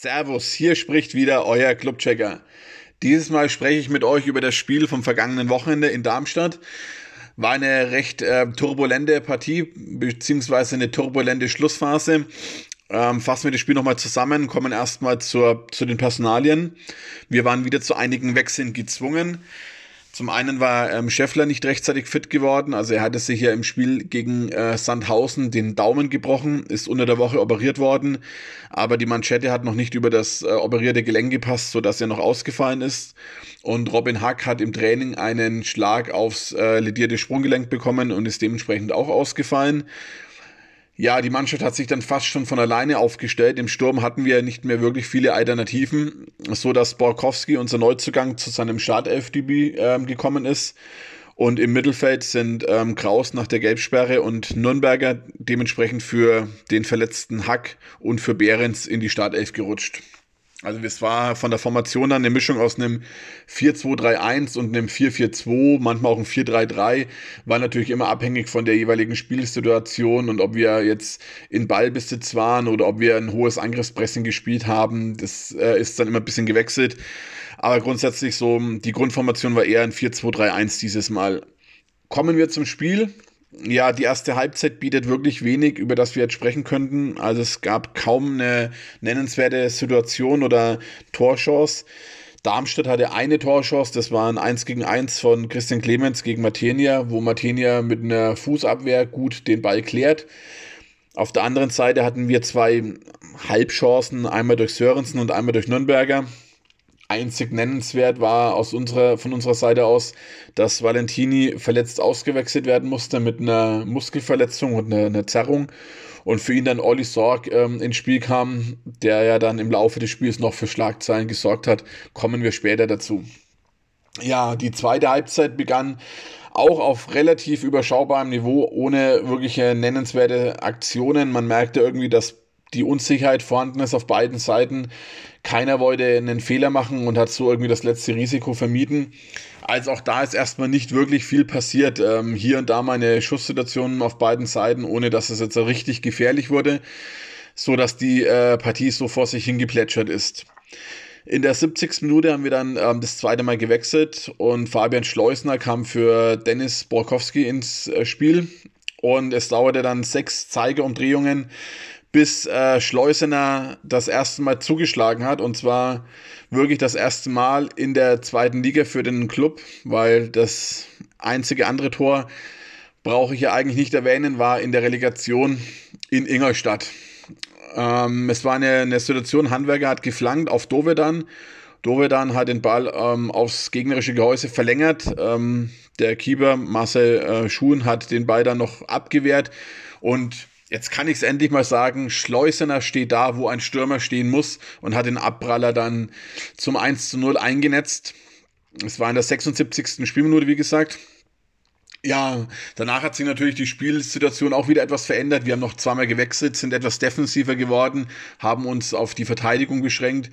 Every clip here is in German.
Servus, hier spricht wieder euer Clubchecker. Dieses Mal spreche ich mit euch über das Spiel vom vergangenen Wochenende in Darmstadt. War eine recht äh, turbulente Partie, beziehungsweise eine turbulente Schlussphase. Ähm, fassen wir das Spiel nochmal zusammen, kommen erstmal zur, zu den Personalien. Wir waren wieder zu einigen Wechseln gezwungen. Zum einen war ähm, Scheffler nicht rechtzeitig fit geworden, also er hatte sich ja im Spiel gegen äh, Sandhausen den Daumen gebrochen, ist unter der Woche operiert worden, aber die Manschette hat noch nicht über das äh, operierte Gelenk gepasst, sodass er noch ausgefallen ist. Und Robin Hack hat im Training einen Schlag aufs äh, ledierte Sprunggelenk bekommen und ist dementsprechend auch ausgefallen. Ja, die Mannschaft hat sich dann fast schon von alleine aufgestellt. Im Sturm hatten wir nicht mehr wirklich viele Alternativen, so dass Borkowski, unser Neuzugang, zu seinem Startelfdebüt äh, gekommen ist. Und im Mittelfeld sind ähm, Kraus nach der Gelbsperre und Nürnberger dementsprechend für den verletzten Hack und für Behrens in die Startelf gerutscht. Also es war von der Formation dann eine Mischung aus einem 4-2-3-1 und einem 4-4-2, manchmal auch ein 4-3-3, war natürlich immer abhängig von der jeweiligen Spielsituation und ob wir jetzt in Ballbesitz waren oder ob wir ein hohes Angriffspressing gespielt haben, das äh, ist dann immer ein bisschen gewechselt. Aber grundsätzlich so, die Grundformation war eher ein 4-2-3-1 dieses Mal. Kommen wir zum Spiel ja, die erste Halbzeit bietet wirklich wenig, über das wir jetzt sprechen könnten. Also es gab kaum eine nennenswerte Situation oder Torchance. Darmstadt hatte eine Torchance, das war ein 1 gegen 1 von Christian Clemens gegen Matenia, wo Matenia mit einer Fußabwehr gut den Ball klärt. Auf der anderen Seite hatten wir zwei Halbchancen, einmal durch Sörensen und einmal durch Nürnberger einzig nennenswert war aus unserer, von unserer Seite aus, dass Valentini verletzt ausgewechselt werden musste mit einer Muskelverletzung und einer, einer Zerrung. Und für ihn dann Olli Sorg ähm, ins Spiel kam, der ja dann im Laufe des Spiels noch für Schlagzeilen gesorgt hat. Kommen wir später dazu. Ja, die zweite Halbzeit begann auch auf relativ überschaubarem Niveau, ohne wirkliche nennenswerte Aktionen. Man merkte irgendwie, dass die Unsicherheit vorhanden ist auf beiden Seiten. Keiner wollte einen Fehler machen und hat so irgendwie das letzte Risiko vermieden. Also auch da ist erstmal nicht wirklich viel passiert. Ähm, hier und da meine Schusssituationen auf beiden Seiten, ohne dass es jetzt richtig gefährlich wurde, so dass die äh, Partie so vor sich hingeplätschert ist. In der 70. Minute haben wir dann ähm, das zweite Mal gewechselt und Fabian Schleusner kam für Dennis Borkowski ins äh, Spiel. Und es dauerte dann sechs Zeigeumdrehungen, bis äh, Schleusener das erste Mal zugeschlagen hat. Und zwar wirklich das erste Mal in der zweiten Liga für den Club, weil das einzige andere Tor, brauche ich ja eigentlich nicht erwähnen, war in der Relegation in Ingolstadt. Ähm, es war eine, eine Situation, Handwerker hat geflankt auf Dovedan. Dovedan hat den Ball ähm, aufs gegnerische Gehäuse verlängert. Ähm, der Keeper Marcel äh, Schuhen hat den Ball dann noch abgewehrt und Jetzt kann ich es endlich mal sagen, Schleusener steht da, wo ein Stürmer stehen muss und hat den Abpraller dann zum 1 zu 0 eingenetzt. Es war in der 76. Spielminute, wie gesagt. Ja, danach hat sich natürlich die Spielsituation auch wieder etwas verändert. Wir haben noch zweimal gewechselt, sind etwas defensiver geworden, haben uns auf die Verteidigung beschränkt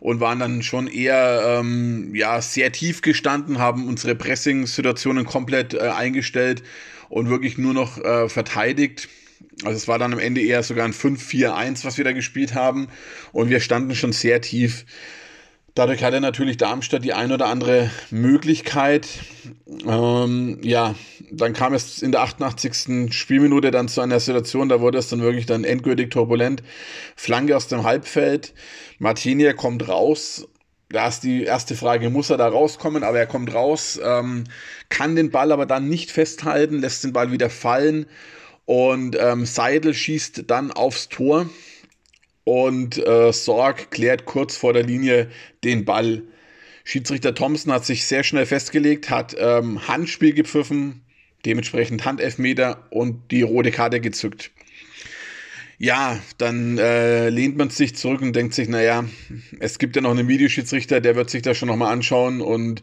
und waren dann schon eher ähm, ja sehr tief gestanden, haben unsere Pressing-Situationen komplett äh, eingestellt und wirklich nur noch äh, verteidigt. Also es war dann am Ende eher sogar ein 5-4-1, was wir da gespielt haben. Und wir standen schon sehr tief. Dadurch hatte natürlich Darmstadt die ein oder andere Möglichkeit. Ähm, ja, dann kam es in der 88. Spielminute dann zu einer Situation, da wurde es dann wirklich dann endgültig turbulent. Flanke aus dem Halbfeld. Martinia kommt raus. Da ist die erste Frage, muss er da rauskommen? Aber er kommt raus, ähm, kann den Ball aber dann nicht festhalten, lässt den Ball wieder fallen und ähm, Seidel schießt dann aufs Tor und äh, Sorg klärt kurz vor der Linie den Ball. Schiedsrichter Thompson hat sich sehr schnell festgelegt, hat ähm, Handspiel gepfiffen, dementsprechend Handelfmeter und die rote Karte gezückt. Ja, dann äh, lehnt man sich zurück und denkt sich, naja, es gibt ja noch einen Videoschiedsrichter, der wird sich das schon nochmal anschauen und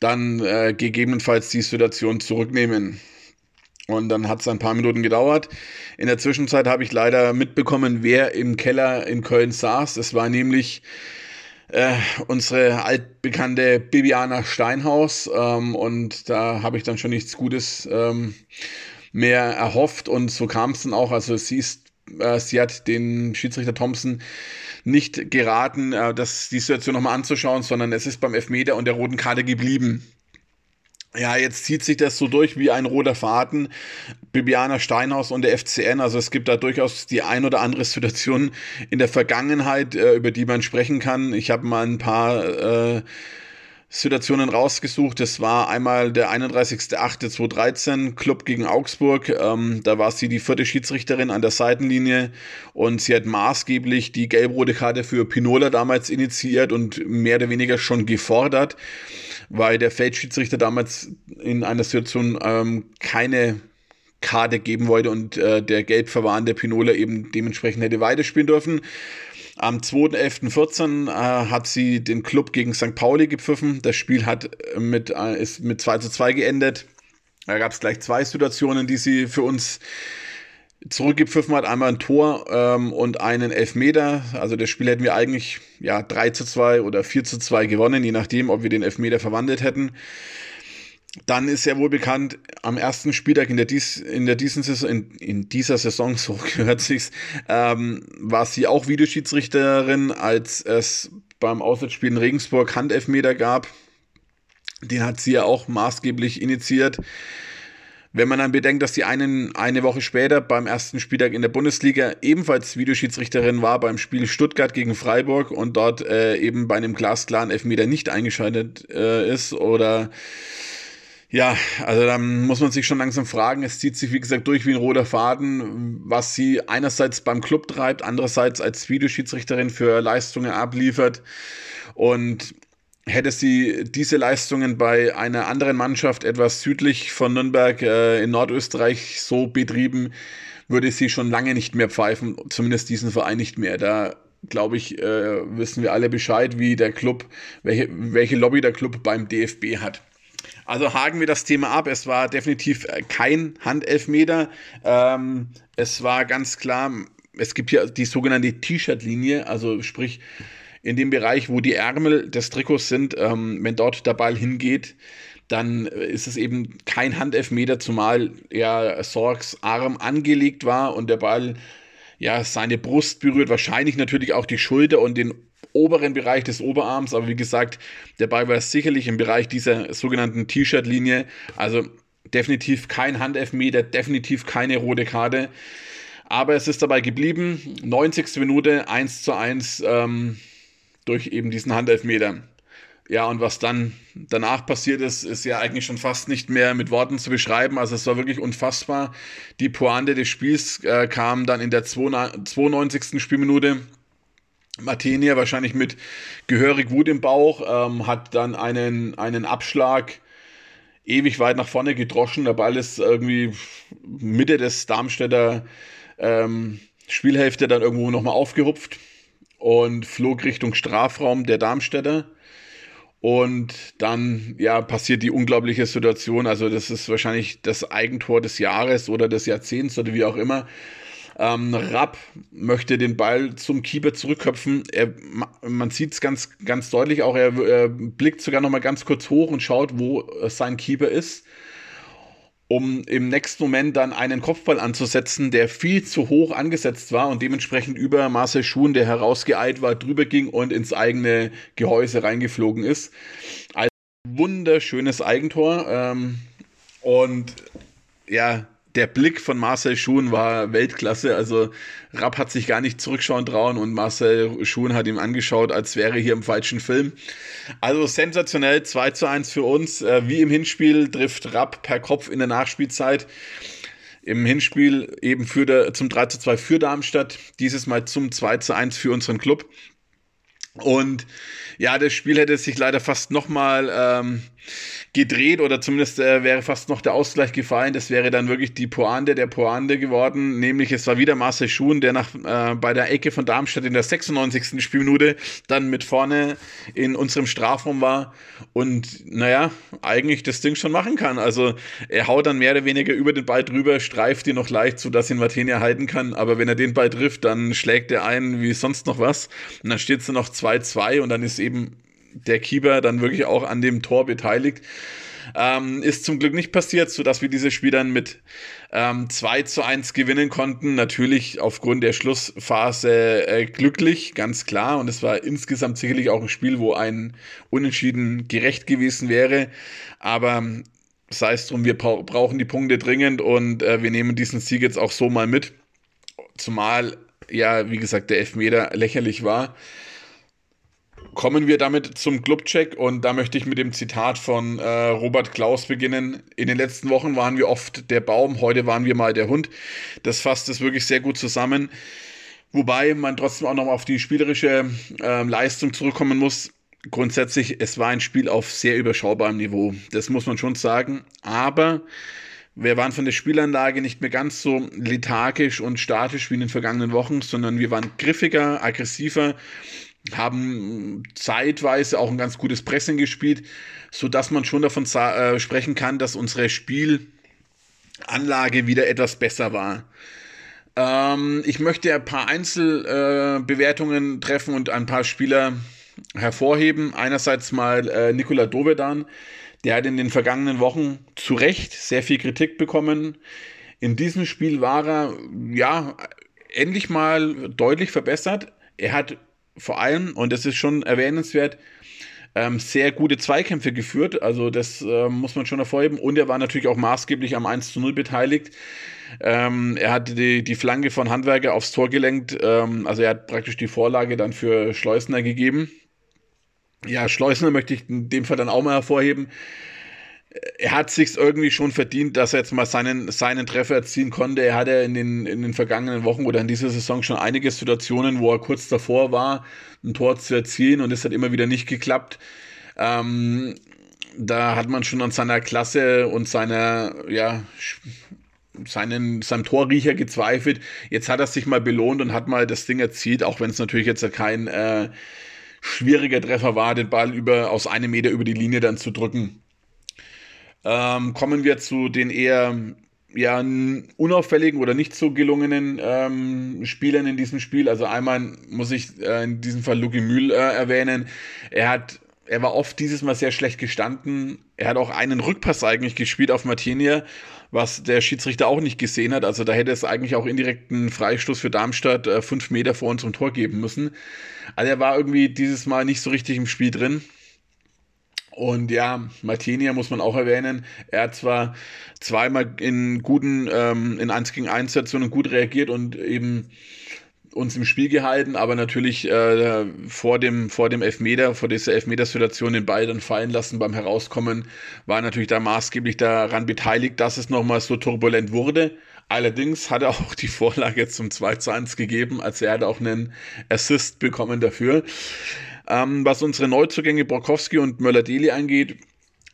dann äh, gegebenenfalls die Situation zurücknehmen. Und dann hat es ein paar Minuten gedauert. In der Zwischenzeit habe ich leider mitbekommen, wer im Keller in Köln saß. Es war nämlich äh, unsere altbekannte Bibiana Steinhaus. Ähm, und da habe ich dann schon nichts Gutes ähm, mehr erhofft. Und so kam es dann auch. Also sie ist äh, sie hat den Schiedsrichter Thompson nicht geraten, äh, das, die Situation nochmal anzuschauen, sondern es ist beim Elfmeter und der roten Karte geblieben. Ja, jetzt zieht sich das so durch wie ein roter Faden. Bibiana Steinhaus und der FCN. Also es gibt da durchaus die ein oder andere Situation in der Vergangenheit, äh, über die man sprechen kann. Ich habe mal ein paar äh, Situationen rausgesucht. Das war einmal der 31.08.2013, Club gegen Augsburg. Ähm, da war sie die vierte Schiedsrichterin an der Seitenlinie und sie hat maßgeblich die gelb-rote Karte für Pinola damals initiiert und mehr oder weniger schon gefordert, weil der Feldschiedsrichter damals in einer Situation ähm, keine Karte geben wollte und äh, der gelb verwarnte Pinola eben dementsprechend hätte weiterspielen dürfen. Am 2.11.14 äh, hat sie den Club gegen St. Pauli gepfiffen. Das Spiel hat äh, mit, äh, ist mit 2 zu 2 geendet. Da gab es gleich zwei Situationen, die sie für uns zurückgepfiffen hat. Einmal ein Tor ähm, und einen Elfmeter. Also das Spiel hätten wir eigentlich ja 3 zu 2 oder 4 zu 2 gewonnen, je nachdem, ob wir den Elfmeter verwandelt hätten. Dann ist ja wohl bekannt, am ersten Spieltag in der, dies, in der diesen Saison, in, in dieser Saison, so gehört sich's, ähm, war sie auch Videoschiedsrichterin, als es beim Auswärtsspiel in Regensburg Handelfmeter gab. Den hat sie ja auch maßgeblich initiiert. Wenn man dann bedenkt, dass sie einen, eine Woche später beim ersten Spieltag in der Bundesliga ebenfalls Videoschiedsrichterin war beim Spiel Stuttgart gegen Freiburg und dort äh, eben bei einem glasklaren Elfmeter nicht eingeschaltet äh, ist oder ja, also da muss man sich schon langsam fragen. Es zieht sich, wie gesagt, durch wie ein roter Faden, was sie einerseits beim Club treibt, andererseits als Videoschiedsrichterin für Leistungen abliefert. Und hätte sie diese Leistungen bei einer anderen Mannschaft etwas südlich von Nürnberg äh, in Nordösterreich so betrieben, würde sie schon lange nicht mehr pfeifen, zumindest diesen Verein nicht mehr. Da glaube ich, äh, wissen wir alle Bescheid, wie der Club, welche, welche Lobby der Club beim DFB hat. Also haken wir das Thema ab. Es war definitiv äh, kein Handelfmeter. Ähm, es war ganz klar, es gibt hier die sogenannte T-Shirt-Linie, also sprich in dem Bereich, wo die Ärmel des Trikots sind, ähm, wenn dort der Ball hingeht, dann ist es eben kein Handelfmeter, zumal ja Sorgs Arm angelegt war und der Ball ja seine Brust berührt, wahrscheinlich natürlich auch die Schulter und den oberen Bereich des Oberarms, aber wie gesagt, der Ball war sicherlich im Bereich dieser sogenannten T-Shirt-Linie. Also definitiv kein Handelfmeter, definitiv keine rote Karte. Aber es ist dabei geblieben. 90. Minute 1 zu 1 ähm, durch eben diesen Handelfmeter. Ja, und was dann danach passiert ist, ist ja eigentlich schon fast nicht mehr mit Worten zu beschreiben. Also es war wirklich unfassbar. Die Pointe des Spiels äh, kam dann in der 92. Spielminute. Martinia wahrscheinlich mit gehörig Wut im Bauch, ähm, hat dann einen, einen Abschlag ewig weit nach vorne gedroschen. Der Ball ist irgendwie Mitte des Darmstädter ähm, Spielhälfte dann irgendwo nochmal aufgerupft und flog Richtung Strafraum der Darmstädter. Und dann, ja, passiert die unglaubliche Situation. Also, das ist wahrscheinlich das Eigentor des Jahres oder des Jahrzehnts oder wie auch immer. Ähm, Rapp möchte den Ball zum Keeper zurückköpfen. Er, man sieht es ganz, ganz deutlich auch. Er, er blickt sogar noch mal ganz kurz hoch und schaut, wo sein Keeper ist, um im nächsten Moment dann einen Kopfball anzusetzen, der viel zu hoch angesetzt war und dementsprechend über Marcel Schuhn, der herausgeeilt war, drüber ging und ins eigene Gehäuse reingeflogen ist. Ein wunderschönes Eigentor. Ähm, und ja, der Blick von Marcel Schuhn war Weltklasse. Also Rapp hat sich gar nicht zurückschauen trauen und Marcel Schuhn hat ihm angeschaut, als wäre hier im falschen Film. Also sensationell, 2 zu 1 für uns. Äh, wie im Hinspiel trifft Rapp per Kopf in der Nachspielzeit. Im Hinspiel eben für der, zum 3 zu 2 für Darmstadt, dieses Mal zum 2 zu 1 für unseren Club. Und ja, das Spiel hätte sich leider fast nochmal ähm, gedreht oder zumindest äh, wäre fast noch der Ausgleich gefallen. Das wäre dann wirklich die Poande der Poande geworden. Nämlich es war wieder Marcel Schuhn, der nach, äh, bei der Ecke von Darmstadt in der 96. Spielminute dann mit vorne in unserem Strafraum war und naja, eigentlich das Ding schon machen kann. Also er haut dann mehr oder weniger über den Ball drüber, streift ihn noch leicht, sodass ihn Martini halten kann. Aber wenn er den Ball trifft, dann schlägt er ein wie sonst noch was. Und dann steht es noch 2-2 und dann ist eben der Keeper dann wirklich auch an dem Tor beteiligt. Ähm, ist zum Glück nicht passiert, sodass wir dieses Spiel dann mit ähm, 2 zu 1 gewinnen konnten. Natürlich aufgrund der Schlussphase äh, glücklich, ganz klar. Und es war insgesamt sicherlich auch ein Spiel, wo ein Unentschieden gerecht gewesen wäre. Aber sei es drum, wir brauchen die Punkte dringend und äh, wir nehmen diesen Sieg jetzt auch so mal mit. Zumal ja, wie gesagt, der Elfmeter lächerlich war. Kommen wir damit zum Clubcheck und da möchte ich mit dem Zitat von äh, Robert Klaus beginnen. In den letzten Wochen waren wir oft der Baum, heute waren wir mal der Hund. Das fasst es wirklich sehr gut zusammen. Wobei man trotzdem auch noch auf die spielerische äh, Leistung zurückkommen muss. Grundsätzlich, es war ein Spiel auf sehr überschaubarem Niveau. Das muss man schon sagen. Aber wir waren von der Spielanlage nicht mehr ganz so lethargisch und statisch wie in den vergangenen Wochen, sondern wir waren griffiger, aggressiver, haben zeitweise auch ein ganz gutes Pressing gespielt, so dass man schon davon äh, sprechen kann, dass unsere Spielanlage wieder etwas besser war. Ähm, ich möchte ein paar Einzelbewertungen äh, treffen und ein paar Spieler hervorheben. Einerseits mal äh, Nikola Dovedan, der hat in den vergangenen Wochen zu Recht sehr viel Kritik bekommen. In diesem Spiel war er, ja, endlich mal deutlich verbessert. Er hat vor allem, und das ist schon erwähnenswert, ähm, sehr gute Zweikämpfe geführt. Also das äh, muss man schon hervorheben. Und er war natürlich auch maßgeblich am 1 zu 0 beteiligt. Ähm, er hat die, die Flanke von Handwerker aufs Tor gelenkt. Ähm, also er hat praktisch die Vorlage dann für Schleusner gegeben ja, Schleusner möchte ich in dem Fall dann auch mal hervorheben. Er hat sich irgendwie schon verdient, dass er jetzt mal seinen, seinen Treffer erzielen konnte. Er hatte in den, in den vergangenen Wochen oder in dieser Saison schon einige Situationen, wo er kurz davor war, ein Tor zu erzielen und es hat immer wieder nicht geklappt. Ähm, da hat man schon an seiner Klasse und seiner, ja, seinen, seinem Torriecher gezweifelt. Jetzt hat er sich mal belohnt und hat mal das Ding erzielt, auch wenn es natürlich jetzt kein äh, schwieriger Treffer war, den Ball über, aus einem Meter über die Linie dann zu drücken. Ähm, kommen wir zu den eher ja, unauffälligen oder nicht so gelungenen ähm, Spielern in diesem Spiel. Also einmal muss ich äh, in diesem Fall Luki Mühl äh, erwähnen. Er hat er war oft dieses Mal sehr schlecht gestanden. Er hat auch einen Rückpass eigentlich gespielt auf Martinia, was der Schiedsrichter auch nicht gesehen hat. Also da hätte es eigentlich auch indirekten Freistoß für Darmstadt äh, fünf Meter vor unserem Tor geben müssen. Also er war irgendwie dieses Mal nicht so richtig im Spiel drin. Und ja, Martinia muss man auch erwähnen. Er hat zwar zweimal in guten, ähm, in 1 gegen 1 Situationen gut reagiert und eben uns im Spiel gehalten, aber natürlich äh, vor dem vor dem Elfmeter, vor dieser Elfmetersituation den Ball dann fallen lassen beim Herauskommen, war natürlich da maßgeblich daran beteiligt, dass es nochmal so turbulent wurde. Allerdings hat er auch die Vorlage zum 2 zu 1 gegeben, also er hat auch einen Assist bekommen dafür. Ähm, was unsere Neuzugänge Brokowski und Möller-Deli angeht,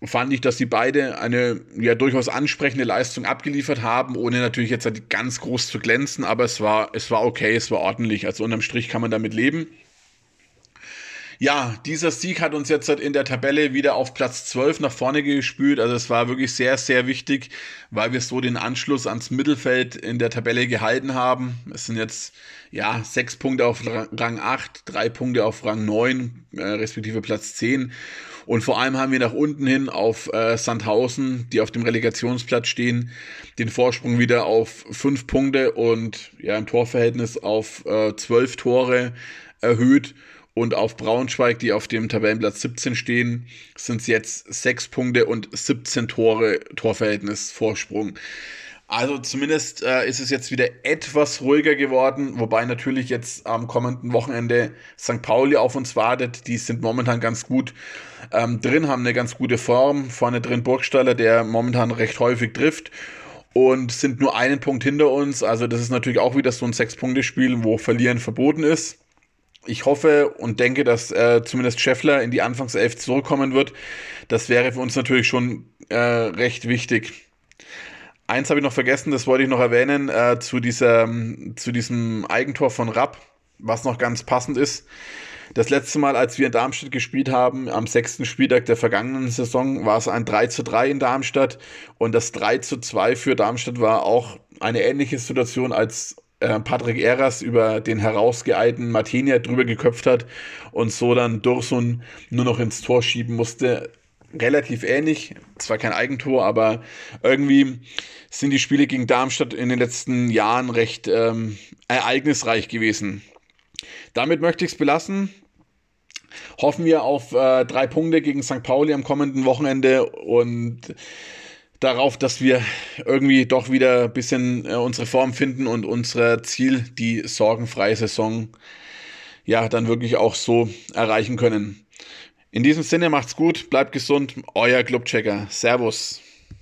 fand ich, dass sie beide eine ja durchaus ansprechende Leistung abgeliefert haben, ohne natürlich jetzt ganz groß zu glänzen, aber es war, es war okay, es war ordentlich. Also unterm Strich kann man damit leben. Ja, dieser Sieg hat uns jetzt in der Tabelle wieder auf Platz 12 nach vorne gespült. Also es war wirklich sehr, sehr wichtig, weil wir so den Anschluss ans Mittelfeld in der Tabelle gehalten haben. Es sind jetzt ja sechs Punkte auf Rang 8, drei Punkte auf Rang 9, äh, respektive Platz 10. Und vor allem haben wir nach unten hin auf äh, Sandhausen, die auf dem Relegationsplatz stehen, den Vorsprung wieder auf fünf Punkte und ja im Torverhältnis auf äh, zwölf Tore erhöht. Und auf Braunschweig, die auf dem Tabellenplatz 17 stehen, sind es jetzt sechs Punkte und 17 Tore Torverhältnis Vorsprung. Also zumindest äh, ist es jetzt wieder etwas ruhiger geworden, wobei natürlich jetzt am kommenden Wochenende St. Pauli auf uns wartet. Die sind momentan ganz gut ähm, drin, haben eine ganz gute Form. Vorne drin Burgstaller, der momentan recht häufig trifft und sind nur einen Punkt hinter uns. Also das ist natürlich auch wieder so ein Sechs-Punkte-Spiel, wo Verlieren verboten ist. Ich hoffe und denke, dass äh, zumindest Scheffler in die Anfangself zurückkommen wird. Das wäre für uns natürlich schon äh, recht wichtig. Eins habe ich noch vergessen, das wollte ich noch erwähnen, äh, zu, dieser, zu diesem Eigentor von Rapp, was noch ganz passend ist. Das letzte Mal, als wir in Darmstadt gespielt haben, am sechsten Spieltag der vergangenen Saison, war es ein 3 zu 3 in Darmstadt. Und das 3 zu 2 für Darmstadt war auch eine ähnliche Situation, als äh, Patrick Eras über den herausgeeilten Martinia drüber geköpft hat und so dann Dursun nur noch ins Tor schieben musste. relativ ähnlich. Zwar kein Eigentor, aber irgendwie sind die Spiele gegen Darmstadt in den letzten Jahren recht ähm, ereignisreich gewesen. Damit möchte ich es belassen. Hoffen wir auf äh, drei Punkte gegen St. Pauli am kommenden Wochenende und darauf, dass wir irgendwie doch wieder ein bisschen äh, unsere Form finden und unser Ziel, die sorgenfreie Saison, ja, dann wirklich auch so erreichen können. In diesem Sinne macht's gut, bleibt gesund, euer Clubchecker. Servus.